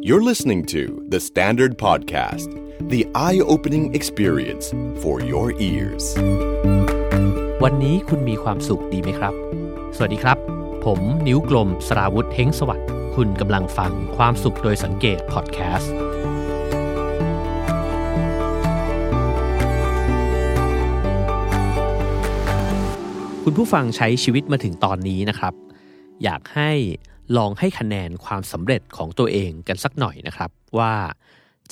You're listening to The Standard Podcast, the eye opening experience for your ears. วันนี้คุณมีความสุขดีไหมครับ สวัสดีครับ ผมนิ้วกลมสราวุธเฮงสวัสดิ์คุณกำลังฟังความสุขโดยสังเกตพอดแคสต์คุณผู้ฟังใช้ชีวิตมาถึงตอนนี้นะครับ อยากให้ ลองให้คะแนนความสำเร็จของตัวเองกันสักหน่อยนะครับ ว่า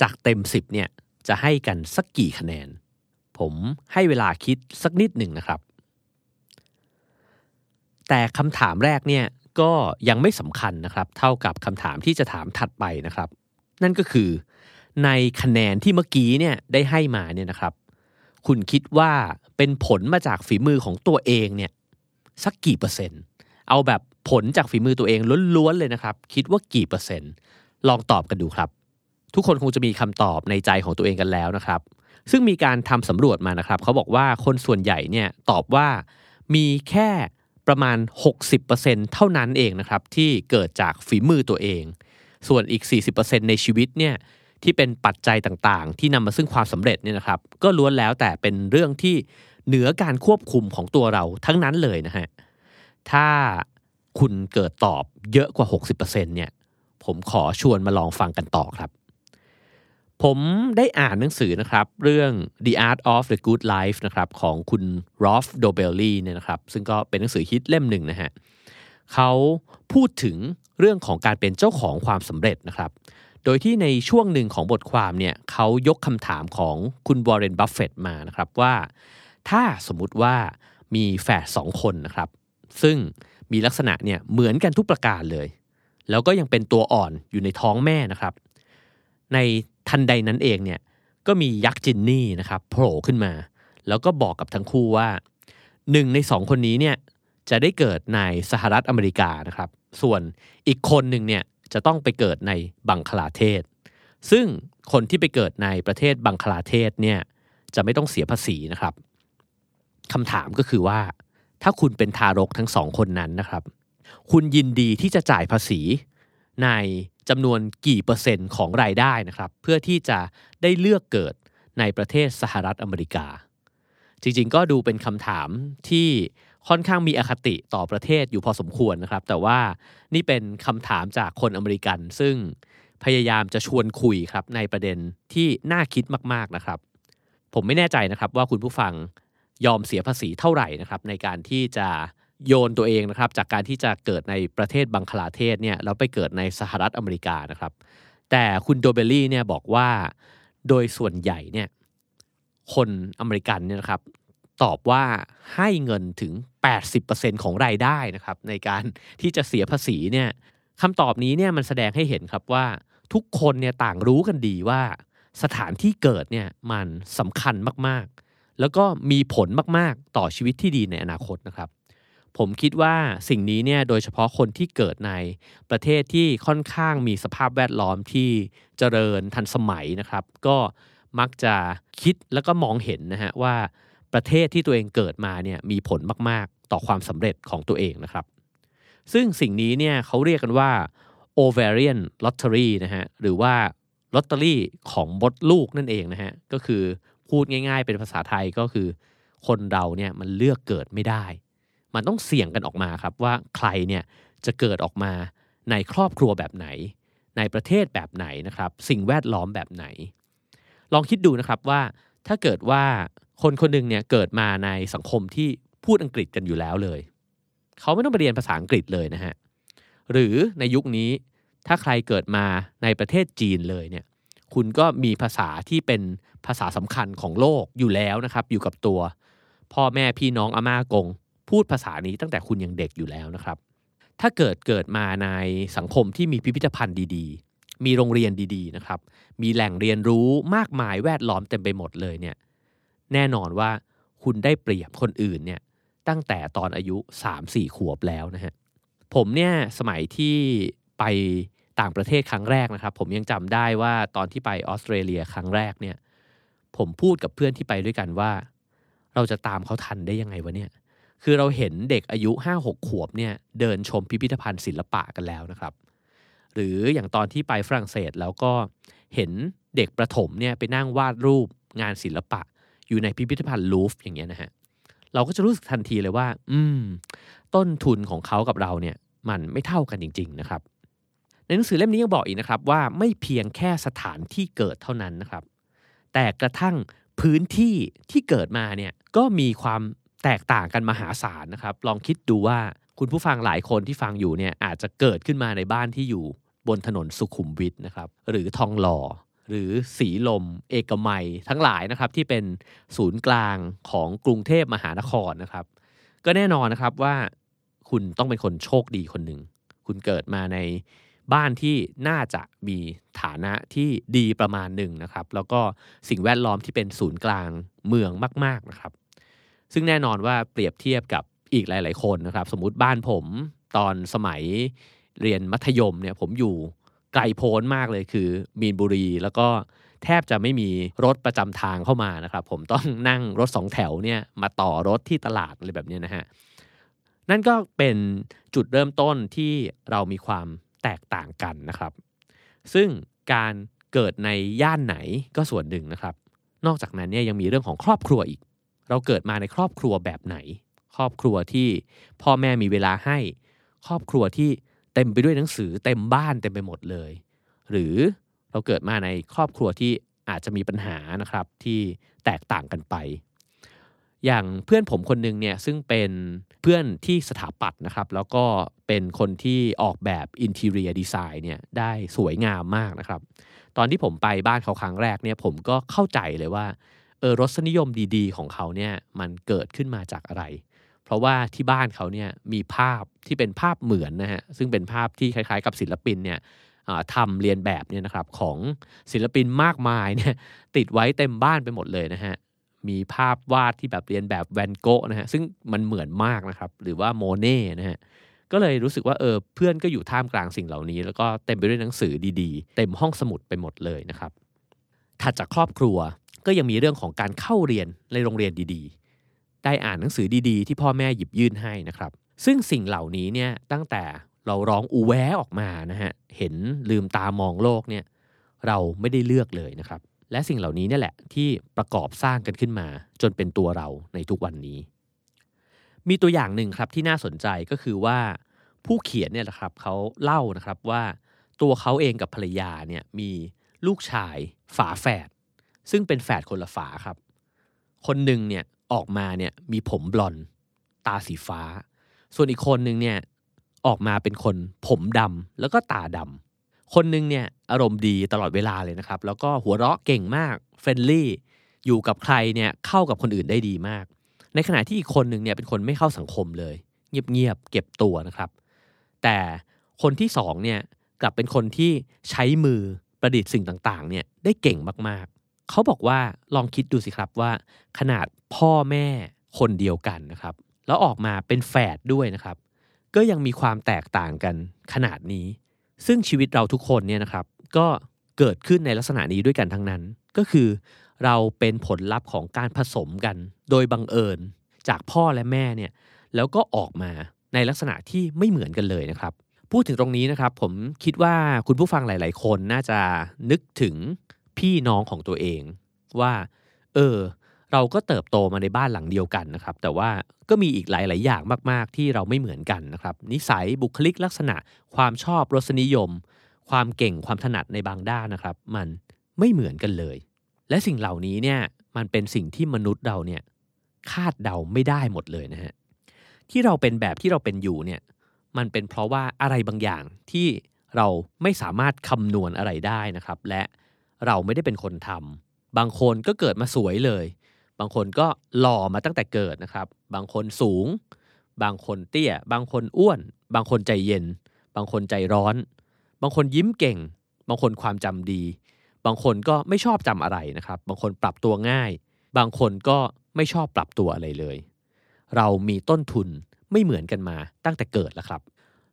จากเต็ม 10เนี่ยจะให้กันสักกี่คะแนน ผมให้เวลาคิดสักนิดหนึ่งนะครับ แต่คำถามแรกเนี่ยก็ยังไม่สำคัญนะครับ เท่ากับคำถามที่จะถามถัดไปนะครับ นั่นก็คือ ในคะแนนที่เมื่อกี้เนี่ยได้ให้มาเนี่ยนะครับ คุณคิดว่าเป็นผลมาจากฝีมือของตัวเองเนี่ยสักกี่เปอร์เซ็นต์ เอาแบบ ผลจากฝีมือตัวเองล้วนๆเลยนะครับ คิดว่ากี่เปอร์เซ็นต์ ลองตอบกันดูครับ ทุกคนคงจะมีคำตอบในใจของตัวเองกันแล้วนะครับ ซึ่งมีการทำสำรวจมานะครับ เขาบอกว่าคนส่วนใหญ่เนี่ยตอบว่ามีแค่ประมาณ 60%เท่านั้นเองนะครับที่เกิดจากฝีมือตัวเอง ส่วนอีก 40%ในชีวิตเนี่ยที่เป็นปัจจัยต่างๆ ที่นำมาซึ่งความสำเร็จเนี่ยนะครับ ก็ล้วนแล้วแต่เป็นเรื่องที่เหนือการควบคุมของตัวเราทั้งนั้นเลยนะฮะถ้า คุณเกิดตอบเยอะกว่า 60%เนี่ยผมขอชวนมาลองฟังกันต่อครับ ผมได้อ่านหนังสือนะครับ เรื่อง The Art of the Good Life นะครับของคุณ Rolf d o b e l l y เนี่ยนะครับ ซึ่งก็เป็นหนังสือฮิตเล่มหนึ่งนะฮะเขาพูดถึงเรื่องของการเป็นเจ้าของความสำเร็จนะครับ โดยที่ในช่วงหนึ่งของบทความเนี่ยเขายกคำถามของคุณวอร์เรนบัฟเฟตต์มานะครับว่า ถ้าสมมุติว่ามีแฝดสองคนนะครับ ซึ่ง มีลักษณะเนี่ยเหมือนกันทุกประการเลย แล้วก็ยังเป็นตัวอ่อนอยู่ในท้องแม่นะครับ ในทันใดนั้นเองเนี่ยก็มียักษ์จินนี่นะครับโผล่ขึ้นมา แล้วก็บอกกับทั้งคู่ว่าหนึ่งในสองคนนี้เนี่ยจะได้เกิดในสหรัฐอเมริกานะครับ ส่วนอีกคนหนึ่งเนี่ยจะต้องไปเกิดในบังคลาเทศ ซึ่งคนที่ไปเกิดในประเทศบังคลาเทศเนี่ยจะไม่ต้องเสียภาษีนะครับคำถามก็คือว่า ถ้าคุณเป็นทารกทั้งสองคนนั้นนะครับ คุณยินดีที่จะจ่ายภาษีในจำนวนกี่เปอร์เซ็นต์ของรายได้นะครับ เพื่อที่จะได้เลือกเกิดในประเทศสหรัฐอเมริกา จริงๆ ก็ดูเป็นคำถามที่ค่อนข้างมีอคติต่อประเทศอยู่พอสมควรนะครับ แต่ว่านี่เป็นคำถามจากคนอเมริกัน ซึ่งพยายามจะชวนคุยครับในประเด็นที่น่าคิดมากๆนะครับ ผมไม่แน่ใจนะครับว่าคุณผู้ฟัง ยอมเสียภาษีเท่าไหร่นะครับในการที่จะโยนตัวเองนะครับจากการที่จะเกิดในประเทศบังคลาเทศเนี่ยแล้วไปเกิดในสหรัฐอเมริกานะครับแต่คุณโดเบลลี่เนี่ยบอกว่าโดยส่วนใหญ่เนี่ยคนอเมริกันเนี่ยนะครับตอบว่าให้เงินถึง 80%ของรายได้นะครับในการที่จะเสียภาษีเนี่ยคำตอบนี้เนี่ยมันแสดงให้เห็นครับว่าทุกคนเนี่ยต่างรู้กันดีว่าสถานที่เกิดเนี่ยมันสำคัญมากๆ แล้วก็มีผลมากๆต่อชีวิตที่ดีในอนาคตนะครับ ผมคิดว่าสิ่งนี้เนี่ยโดยเฉพาะคนที่เกิดในประเทศที่ค่อนข้างมีสภาพแวดล้อมที่เจริญทันสมัยนะครับ ก็มักจะคิดแล้วก็มองเห็นนะฮะว่าประเทศที่ตัวเองเกิดมาเนี่ยมีผลมากๆ ต่อความสำเร็จของตัวเองนะครับ ซึ่งสิ่งนี้เนี่ยเขาเรียกกันว่า ovarian lottery นะฮะหรือว่าลอตเตอรี่ของมดลูกนั่นเองนะฮะก็คือ พูดง่าย ๆ เป็นภาษาไทยก็คือ คนเราเนี่ยมันเลือกเกิดไม่ได้ มันต้องเสี่ยงกันออกมาครับว่าใครเนี่ยจะเกิดออกมาในครอบครัวแบบไหน ในประเทศแบบไหนนะครับ สิ่งแวดล้อมแบบไหน ลองคิดดูนะครับว่าถ้าเกิดว่าคนคนหนึ่งเนี่ยเกิดมาในสังคมที่พูดอังกฤษกันอยู่แล้วเลย เขาไม่ต้องไปเรียนภาษาอังกฤษเลยนะฮะหรือในยุคนี้ถ้าใครเกิดมาในประเทศจีนเลยเนี่ยคุณก็มีภาษาที่เป็น ภาษาสำคัญของโลกอยู่แล้วนะครับ อยู่กับตัว พ่อแม่พี่น้องอาม่ากง พูดภาษานี้ตั้งแต่คุณยังเด็กอยู่แล้วนะครับ ถ้าเกิดเกิดมาในสังคมที่มีพิพิธภัณฑ์ดีๆ มีโรงเรียนดีๆนะครับ มีแหล่งเรียนรู้มากมายแวดล้อมเต็มไปหมดเลยเนี่ยแน่นอนว่าคุณได้เปรียบคนอื่นเนี่ยตั้งแต่ตอนอายุ 3-4 ขวบแล้วนะฮะผมเนี่ยสมัยที่ไปต่างประเทศครั้งแรกนะครับ ผมยังจำได้ว่าตอนที่ไปออสเตรเลียครั้งแรกเนี่ย ผมพูดกับเพื่อนที่ไปด้วยกันว่า เราจะตามเขาทันได้ยังไงวะเนี่ย คือเราเห็นเด็กอายุห้าหกขวบเนี่ยเดินชมพิพิธภัณฑ์ศิลปะกันแล้วนะครับ หรืออย่างตอนที่ไปฝรั่งเศสแล้วก็เห็นเด็กประถมเนี่ยไปนั่งวาดรูปงานศิลปะ อยู่ในพิพิธภัณฑ์ลูฟอย่างเงี้ยนะฮะเราก็จะรู้สึกทันทีเลยว่า อืม ต้นทุนของเขากับเราเนี่ย มันไม่เท่ากันจริง ๆ นะครับ ในหนังสือเล่มนี้ยังบอกอีกนะครับว่าไม่เพียงแค่สถานที่เกิดเท่านั้นนะครับ แต่กระทั่งพื้นที่ที่เกิดมาเนี่ยก็มีความแตกต่างกันมหาศาลนะครับ ลองคิดดูว่าคุณผู้ฟังหลายคนที่ฟังอยู่เนี่ยอาจจะเกิดขึ้นมาในบ้านที่อยู่บนถนนสุขุมวิทนะครับ หรือทองหล่อ หรือสีลม เอกมัยทั้งหลายนะครับ ที่เป็นศูนย์กลางของกรุงเทพมหานครนะครับ ก็แน่นอนนะครับว่าคุณต้องเป็นคนโชคดีคนหนึ่ง คุณเกิดมาใน บ้านที่น่าจะมีฐานะที่ดีประมาณหนึ่งนะครับ แล้วก็สิ่งแวดล้อมที่เป็นศูนย์กลางเมืองมาก ๆนะครับ ซึ่งแน่นอนว่าเปรียบเทียบกับอีกหลาย ๆ คนนะครับ สมมุติบ้านผมตอนสมัยเรียนมัธยมเนี่ยผมอยู่ไกลโพ้นมากเลยคือมีนบุรีแล้วก็แทบจะไม่มีรถประจำทางเข้ามานะครับ ผมต้องนั่งรถสองแถวเนี่ยมาต่อรถที่ตลาดอะไรแบบนี้นะฮะนั่นก็เป็นจุดเริ่มต้นที่เรามีความ แตกต่างกันนะครับ ซึ่งการเกิดในย่านไหนก็ส่วนหนึ่งนะครับ นอกจากนั้นเนี่ยยังมีเรื่องของครอบครัวอีก เราเกิดมาในครอบครัวแบบไหน ครอบครัวที่พ่อแม่มีเวลาให้ ครอบครัวที่เต็มไปด้วยหนังสือเต็มบ้านเต็มไปหมดเลย หรือเราเกิดมาในครอบครัวที่อาจจะมีปัญหานะครับที่แตกต่างกันไป อย่างเพื่อนผมคนหนึ่งเนี่ยซึ่งเป็นเพื่อนที่สถาปัตย์นะครับ แล้วก็เป็นคนที่ออกแบบอินเท r รียดีไซน์เนี่ยได้สวยงามมากนะครับ ตอนที่ผมไปบ้านเขาครั้งแรกเนี่ยผมก็เข้าใจเลยว่าเออรสนิยมดีๆ ของเขาเนี่ยมันเกิดขึ้นมาจากอะไร เพราะว่าที่บ้านเขาเนี่ยมีภาพที่เป็นภาพเหมือนนะฮะซึ่งเป็นภาพที่คล้ายๆ กับศิลปินเนี่ยทำเรียนแบบเนี่ยนะครับของศิลปินมากมายเนี่ยติดไว้เต็มบ้านไปหมดเลยนะฮะ มีภาพวาดที่แบบเรียนแบบแวนโกะนะฮะซึ่งมันเหมือนมากนะครับ หรือว่าโมเน่นะฮะก็เลยรู้สึกว่าเออเพื่อนก็อยู่ท่ามกลางสิ่งเหล่านี้ แล้วก็เต็มไปด้วยหนังสือดีๆ เต็มห้องสมุดไปหมดเลยนะครับถัดจากครอบครัวก็ยังมีเรื่องของการเข้าเรียนในโรงเรียนดีๆ ได้อ่านหนังสือดีๆ ที่พ่อแม่หยิบยื่นให้นะครับ ซึ่งสิ่งเหล่านี้เนี่ยตั้งแต่เราร้องอูแวออกมานะฮะเห็นลืมตามองโลกเนี่ยเราไม่ได้เลือกเลยนะครับ และสิ่งเหล่านี้นี่แหละที่ประกอบสร้างกันขึ้นมา จนเป็นตัวเราในทุกวันนี้ มีตัวอย่างหนึ่งครับที่น่าสนใจก็คือว่าผู้เขียนเนี่ยนะครับเขาเล่านะครับว่าตัวเขาเองกับภรรยาเนี่ยมีลูกชายฝาแฝดซึ่งเป็นแฝดคนละฝาครับ คนหนึ่งเนี่ยออกมาเนี่ยมีผมบลอนตาสีฟ้า ส่วนอีกคนหนึ่งเนี่ยออกมาเป็นคนผมดำแล้วก็ตาดำ คนหนึ่งเนี่ยอารมณ์ดีตลอดเวลาเลยนะครับ แล้วก็หัวเราะเก่งมากเฟรนลี่อยู่กับใครเนี่ยเข้ากับคนอื่นได้ดีมาก ในขณะที่อีกคนหนึ่งเนี่ยเป็นคนไม่เข้าสังคมเลย เงียบๆเก็บตัวนะครับ แต่คนที่สองเนี่ยกลับเป็นคนที่ใช้มือประดิษฐ์สิ่งต่างๆเนี่ยได้เก่งมากๆ เขาบอกว่าลองคิดดูสิครับว่า ขนาดพ่อแม่คนเดียวกันนะครับ แล้วออกมาเป็นแฝดด้วยนะครับ ก็ยังมีความแตกต่างกันขนาดนี้ ซึ่งชีวิตเราทุกคนเนี่ยนะครับ ก็เกิดขึ้นในลักษณะนี้ด้วยกันทั้งนั้น ก็คือเราเป็นผลลัพธ์ของการผสมกัน โดยบังเอิญจากพ่อและแม่เนี่ยแล้วก็ออกมาในลักษณะที่ไม่เหมือนกันเลยนะครับ พูดถึงตรงนี้นะครับ ผมคิดว่าคุณผู้ฟังหลาย ๆ คนน่าจะนึกถึงพี่น้องของตัวเองว่า เออ เราก็เติบโตมาในบ้านหลังเดียวกันนะครับ แต่ว่าก็มีอีกหลาย ๆ อย่างมากๆ ที่เราไม่เหมือนกันนะครับ นิสัยบุคลิกลักษณะ ความชอบรสนิยม ความเก่งความถนัดในบางด้านนะครับ มันไม่เหมือนกันเลย และสิ่งเหล่านี้เนี่ยมันเป็นสิ่งที่มนุษย์เราเนี่ยคาดเดาไม่ได้หมดเลยนะฮะที่เราเป็นแบบที่เราเป็นอยู่เนี่ยมันเป็นเพราะว่าอะไรบางอย่างที่เราไม่สามารถคำนวณอะไรได้นะครับ และเราไม่ได้เป็นคนทำบางคนก็เกิดมาสวยเลย บางคนก็หล่อมาตั้งแต่เกิดนะครับ บางคนสูง บางคนเตี้ย บางคนอ้วน บางคนใจเย็น บางคนใจร้อน บางคนยิ้มเก่ง บางคนความจำดี บางคนก็ไม่ชอบจำอะไรนะครับ บางคนปรับตัวง่าย บางคนก็ไม่ชอบปรับตัวอะไรเลย เรามีต้นทุนไม่เหมือนกันมาตั้งแต่เกิดแล้วครับ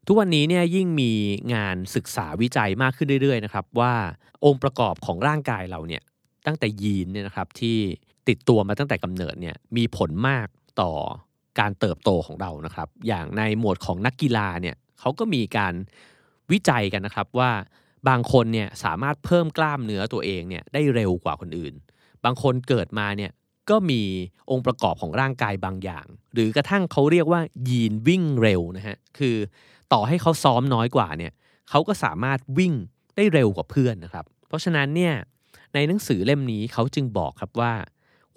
ทุกวันนี้เนี่ยยิ่งมีงานศึกษาวิจัยมากขึ้นเรื่อยๆนะครับว่าองค์ประกอบของร่างกายเราเนี่ยตั้งแต่ยีนเนี่ยนะครับที่ ติดตัวมาตั้งแต่กำเนิดเนี่ยมีผลมากต่อการเติบโตของเรานะครับ อย่างในหมวดของนักกีฬาเนี่ยเขาก็มีการวิจัยกันนะครับว่าบางคนเนี่ยสามารถเพิ่มกล้ามเนื้อตัวเองเนี่ยได้เร็วกว่าคนอื่น บางคนเกิดมาเนี่ยก็มีองค์ประกอบของร่างกายบางอย่าง หรือกระทั่งเขาเรียกว่ายีนวิ่งเร็วนะฮะคือต่อให้เขาซ้อมน้อยกว่าเนี่ยเขาก็สามารถวิ่งได้เร็วกว่าเพื่อนนะครับ เพราะฉะนั้นเนี่ยในหนังสือเล่มนี้เขาจึงบอกครับว่า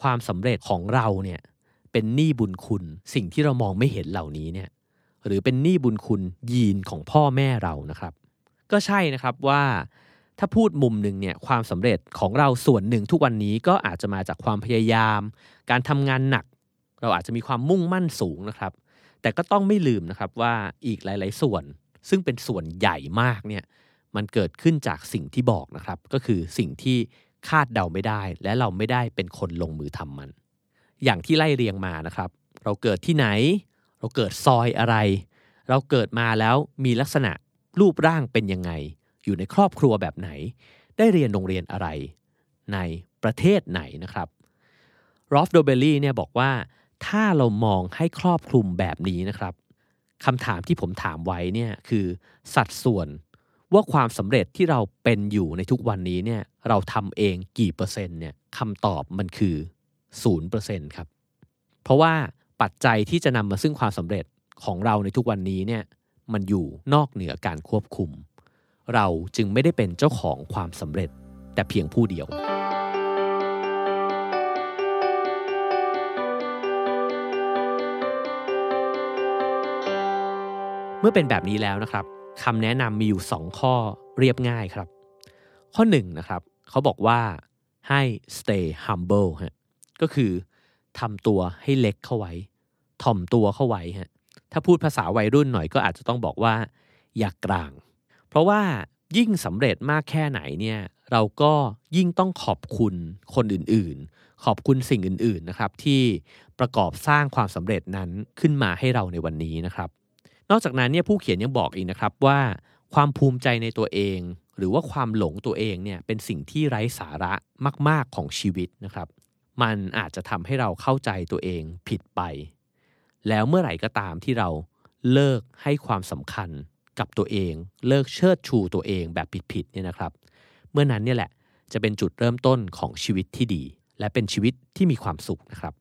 ความสำเร็จของเราเนี่ยเป็นหนี้บุญคุณสิ่งที่เรามองไม่เห็นเหล่านี้เนี่ยหรือเป็นหนี้บุญคุณยีนของพ่อแม่เรานะครับ ก็ใช่นะครับว่าถ้าพูดมุมหนึ่งเนี่ยความสำเร็จของเราส่วนหนึ่งทุกวันนี้ก็อาจจะมาจากความพยายาม การทำงานหนัก เราอาจจะมีความมุ่งมั่นสูงนะครับ แต่ก็ต้องไม่ลืมนะครับว่าอีกหลาย ๆ ส่วน ซึ่งเป็นส่วนใหญ่มากเนี่ยมันเกิดขึ้นจากสิ่งที่บอกนะครับ ก็คือสิ่งที่ คาดเดาไม่ได้ และเราไม่ได้เป็นคนลงมือทำมัน อย่างที่ไล่เรียงมานะครับ เราเกิดที่ไหน เราเกิดซอยอะไร เราเกิดมาแล้วมีลักษณะรูปร่างเป็นยังไง อยู่ในครอบครัวแบบไหน ได้เรียนโรงเรียนอะไร ในประเทศไหนนะครับรอฟโดเบลลี่เนี่ยบอกว่าถ้าเรามองให้ครอบคลุมแบบนี้นะครับคำถามที่ผมถามไว้เนี่ยคือสัดส่วน ว่าความสำเร็จที่เราเป็นอยู่ในทุกวันนี้เนี่ยเราทำเองกี่เปอร์เซ็นต์เนี่ยคำตอบมันคือศูนย์เปอร์เซ็นต์ครับ เพราะว่าปัจจัยที่จะนำมาซึ่งความสำเร็จของเราในทุกวันนี้เนี่ยมันอยู่นอกเหนือการควบคุม เราจึงไม่ได้เป็นเจ้าของความสำเร็จแต่เพียงผู้เดียว เมื่อเป็นแบบนี้แล้วนะครับ คำแนะนำมีอยู่ 2 ข้อเรียบง่ายครับ ข้อ1นะครับเขาบอกว่าให้ stay humble ฮะก็คือทำตัวให้เล็กเข้าไว้ ถ่อมตัวเข้าไว้ฮะถ้าพูดภาษาวัยรุ่นหน่อยก็อาจจะต้องบอกว่า อย่ากลาง เพราะว่ายิ่งสำเร็จมากแค่ไหนเนี่ยเราก็ยิ่งต้องขอบคุณคนอื่นๆ ขอบคุณสิ่งอื่นๆนะครับที่ประกอบสร้างความสำเร็จนั้นขึ้นมาให้เราในวันนี้นะครับ นอกจากนั้นเนี่ยผู้เขียนยังบอกอีกนะครับว่า ความภูมิใจในตัวเอง หรือว่าความหลงตัวเองเนี่ยเป็นสิ่งที่ไร้สาระมาก ๆของชีวิตนะครับ มันอาจจะทำให้เราเข้าใจตัวเองผิดไป แล้วเมื่อไหร่ก็ตามที่เราเลิกให้ความสำคัญกับตัวเอง เลิกเชิดชูตัวเองแบบผิดๆเนี่ยนะครับ เมื่อนั้นเนี่ยแหละจะเป็นจุดเริ่มต้นของชีวิตที่ดี และเป็นชีวิตที่มีความสุขนะครับ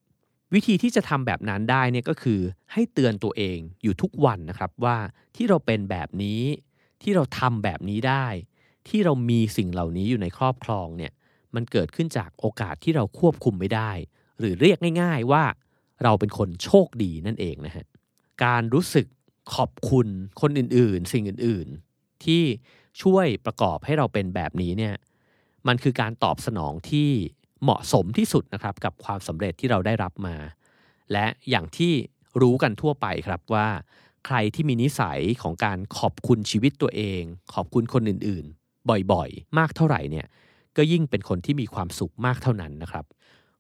วิธีที่จะทำแบบนั้นได้เนี่ยก็คือให้เตือนตัวเองอยู่ทุกวันนะครับว่าที่เราเป็นแบบนี้ ที่เราทำแบบนี้ได้ ที่เรามีสิ่งเหล่านี้อยู่ในครอบครองเนี่ยมันเกิดขึ้นจากโอกาสที่เราควบคุมไม่ได้ หรือเรียกง่าย ๆว่าเราเป็นคนโชคดีนั่นเองนะฮะการรู้สึกขอบคุณคนอื่นๆ สิ่งอื่นๆ ที่ช่วยประกอบให้เราเป็นแบบนี้เนี่ยมันคือการตอบสนองที่ เหมาะสมที่สุดนะครับกับความสำเร็จที่เราได้รับมา และอย่างที่รู้กันทั่วไปครับว่า ใครที่มีนิสัยของการขอบคุณชีวิตตัวเอง ขอบคุณคนอื่นๆ บ่อยๆ มากเท่าไหร่เนี่ยก็ยิ่งเป็นคนที่มีความสุขมากเท่านั้นนะครับ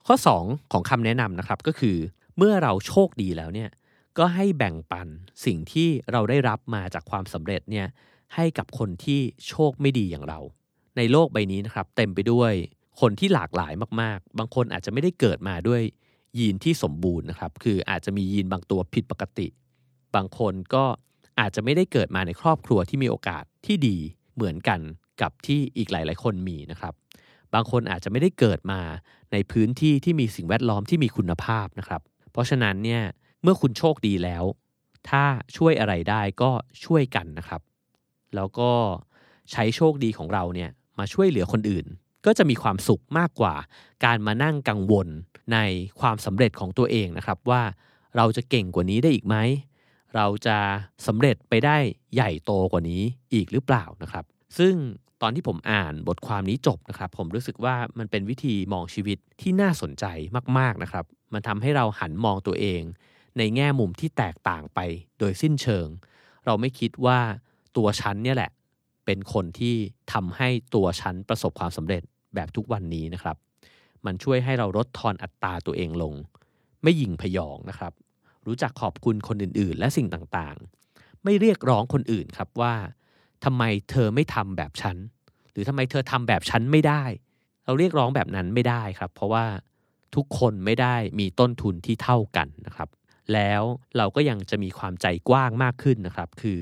ข้อ 2 ของคำแนะนำนะครับก็คือ เมื่อเราโชคดีแล้วเนี่ยก็ให้แบ่งปันสิ่งที่เราได้รับมาจากความสำเร็จเนี่ยให้กับคนที่โชคไม่ดีอย่างเรา ในโลกใบนี้นะครับ เต็มไปด้วย คนที่หลากหลายมากๆ บางคนอาจจะไม่ได้เกิดมาด้วยยีนที่สมบูรณ์นะครับ คืออาจจะมียีนบางตัวผิดปกติ บางคนก็อาจจะไม่ได้เกิดมาในครอบครัวที่มีโอกาสที่ดีเหมือนกันกับที่อีกหลาย ๆ คนมีนะครับ บางคนอาจจะไม่ได้เกิดมาในพื้นที่ที่มีสิ่งแวดล้อมที่มีคุณภาพนะครับ เพราะฉะนั้นเนี่ยเมื่อคุณโชคดีแล้ว ถ้าช่วยอะไรได้ก็ช่วยกันนะครับ แล้วก็ใช้โชคดีของเราเนี่ยมาช่วยเหลือคนอื่น ก็จะมีความสุขมากกว่า การมานั่งกังวลในความสำเร็จของตัวเองนะครับว่าเราจะเก่งกว่านี้ได้อีกไหม เราจะสำเร็จไปได้ใหญ่โตกว่านี้อีกหรือเปล่านะครับ ซึ่งตอนที่ผมอ่านบทความนี้จบนะครับ ผมรู้สึกว่ามันเป็นวิธีมองชีวิตที่น่าสนใจมากๆนะครับ มันทำให้เราหันมองตัวเอง ในแง่มุมที่แตกต่างไปโดยสิ้นเชิง เราไม่คิดว่าตัวฉันเนี่ยแหละ เป็นคนที่ทำให้ตัวฉันประสบความสำเร็จ แบบทุกวันนี้นะครับ มันช่วยให้เราลดทอนอัตราตัวเองลง ไม่ยิงพยองนะครับ รู้จักขอบคุณคนอื่นๆ และสิ่งต่างๆ ไม่เรียกร้องคนอื่นครับว่าทำไมเธอไม่ทำแบบฉัน หรือทำไมเธอทำแบบฉันไม่ได้ เราเรียกร้องแบบนั้นไม่ได้ครับ เพราะว่าทุกคนไม่ได้มีต้นทุนที่เท่ากันนะครับ แล้วเราก็ยังจะมีความใจกว้างมากขึ้นนะครับ คือ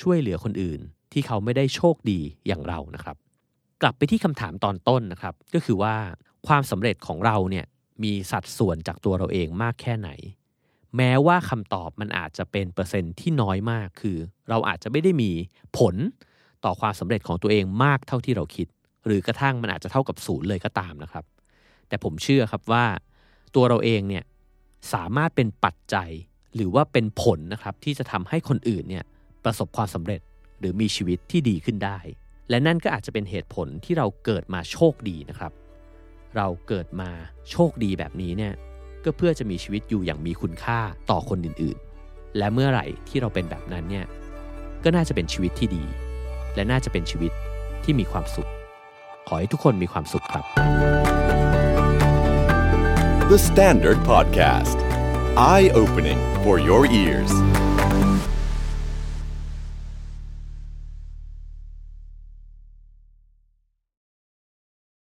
ช่วยเหลือคนอื่นที่เขาไม่ได้โชคดีอย่างเรานะครับ กลับไปที่คำถามตอนต้นนะครับ ก็คือว่าความสำเร็จของเราเนี่ยมีสัดส่วนจากตัวเราเองมากแค่ไหน แม้ว่าคำตอบมันอาจจะเป็นเปอร์เซ็นต์ที่น้อยมากคือ เราอาจจะไม่ได้มีผลต่อความสำเร็จของตัวเองมากเท่าที่เราคิด หรือกระทั่งมันอาจจะเท่ากับศูนย์เลยก็ตามนะครับ แต่ผมเชื่อครับว่าตัวเราเองเนี่ยสามารถเป็นปัจจัยหรือว่าเป็นผลนะครับที่จะทำให้คนอื่นเนี่ยประสบความสำเร็จหรือมีชีวิตที่ดีขึ้นได้ และนั่นก็อาจจะเป็นเหตุผลที่เราเกิดมาโชคดีนะครับ เราเกิดมาโชคดีแบบนี้เนี่ยก็เพื่อจะมีชีวิตอยู่อย่างมีคุณค่าต่อคนอื่นๆ และเมื่อไหร่ที่เราเป็นแบบนั้นเนี่ยก็น่าจะเป็นชีวิตที่ดี และน่าจะเป็นชีวิตที่มีความสุข ขอให้ทุกคนมีความสุขครับ The Standard Podcast. Eye opening for your ears.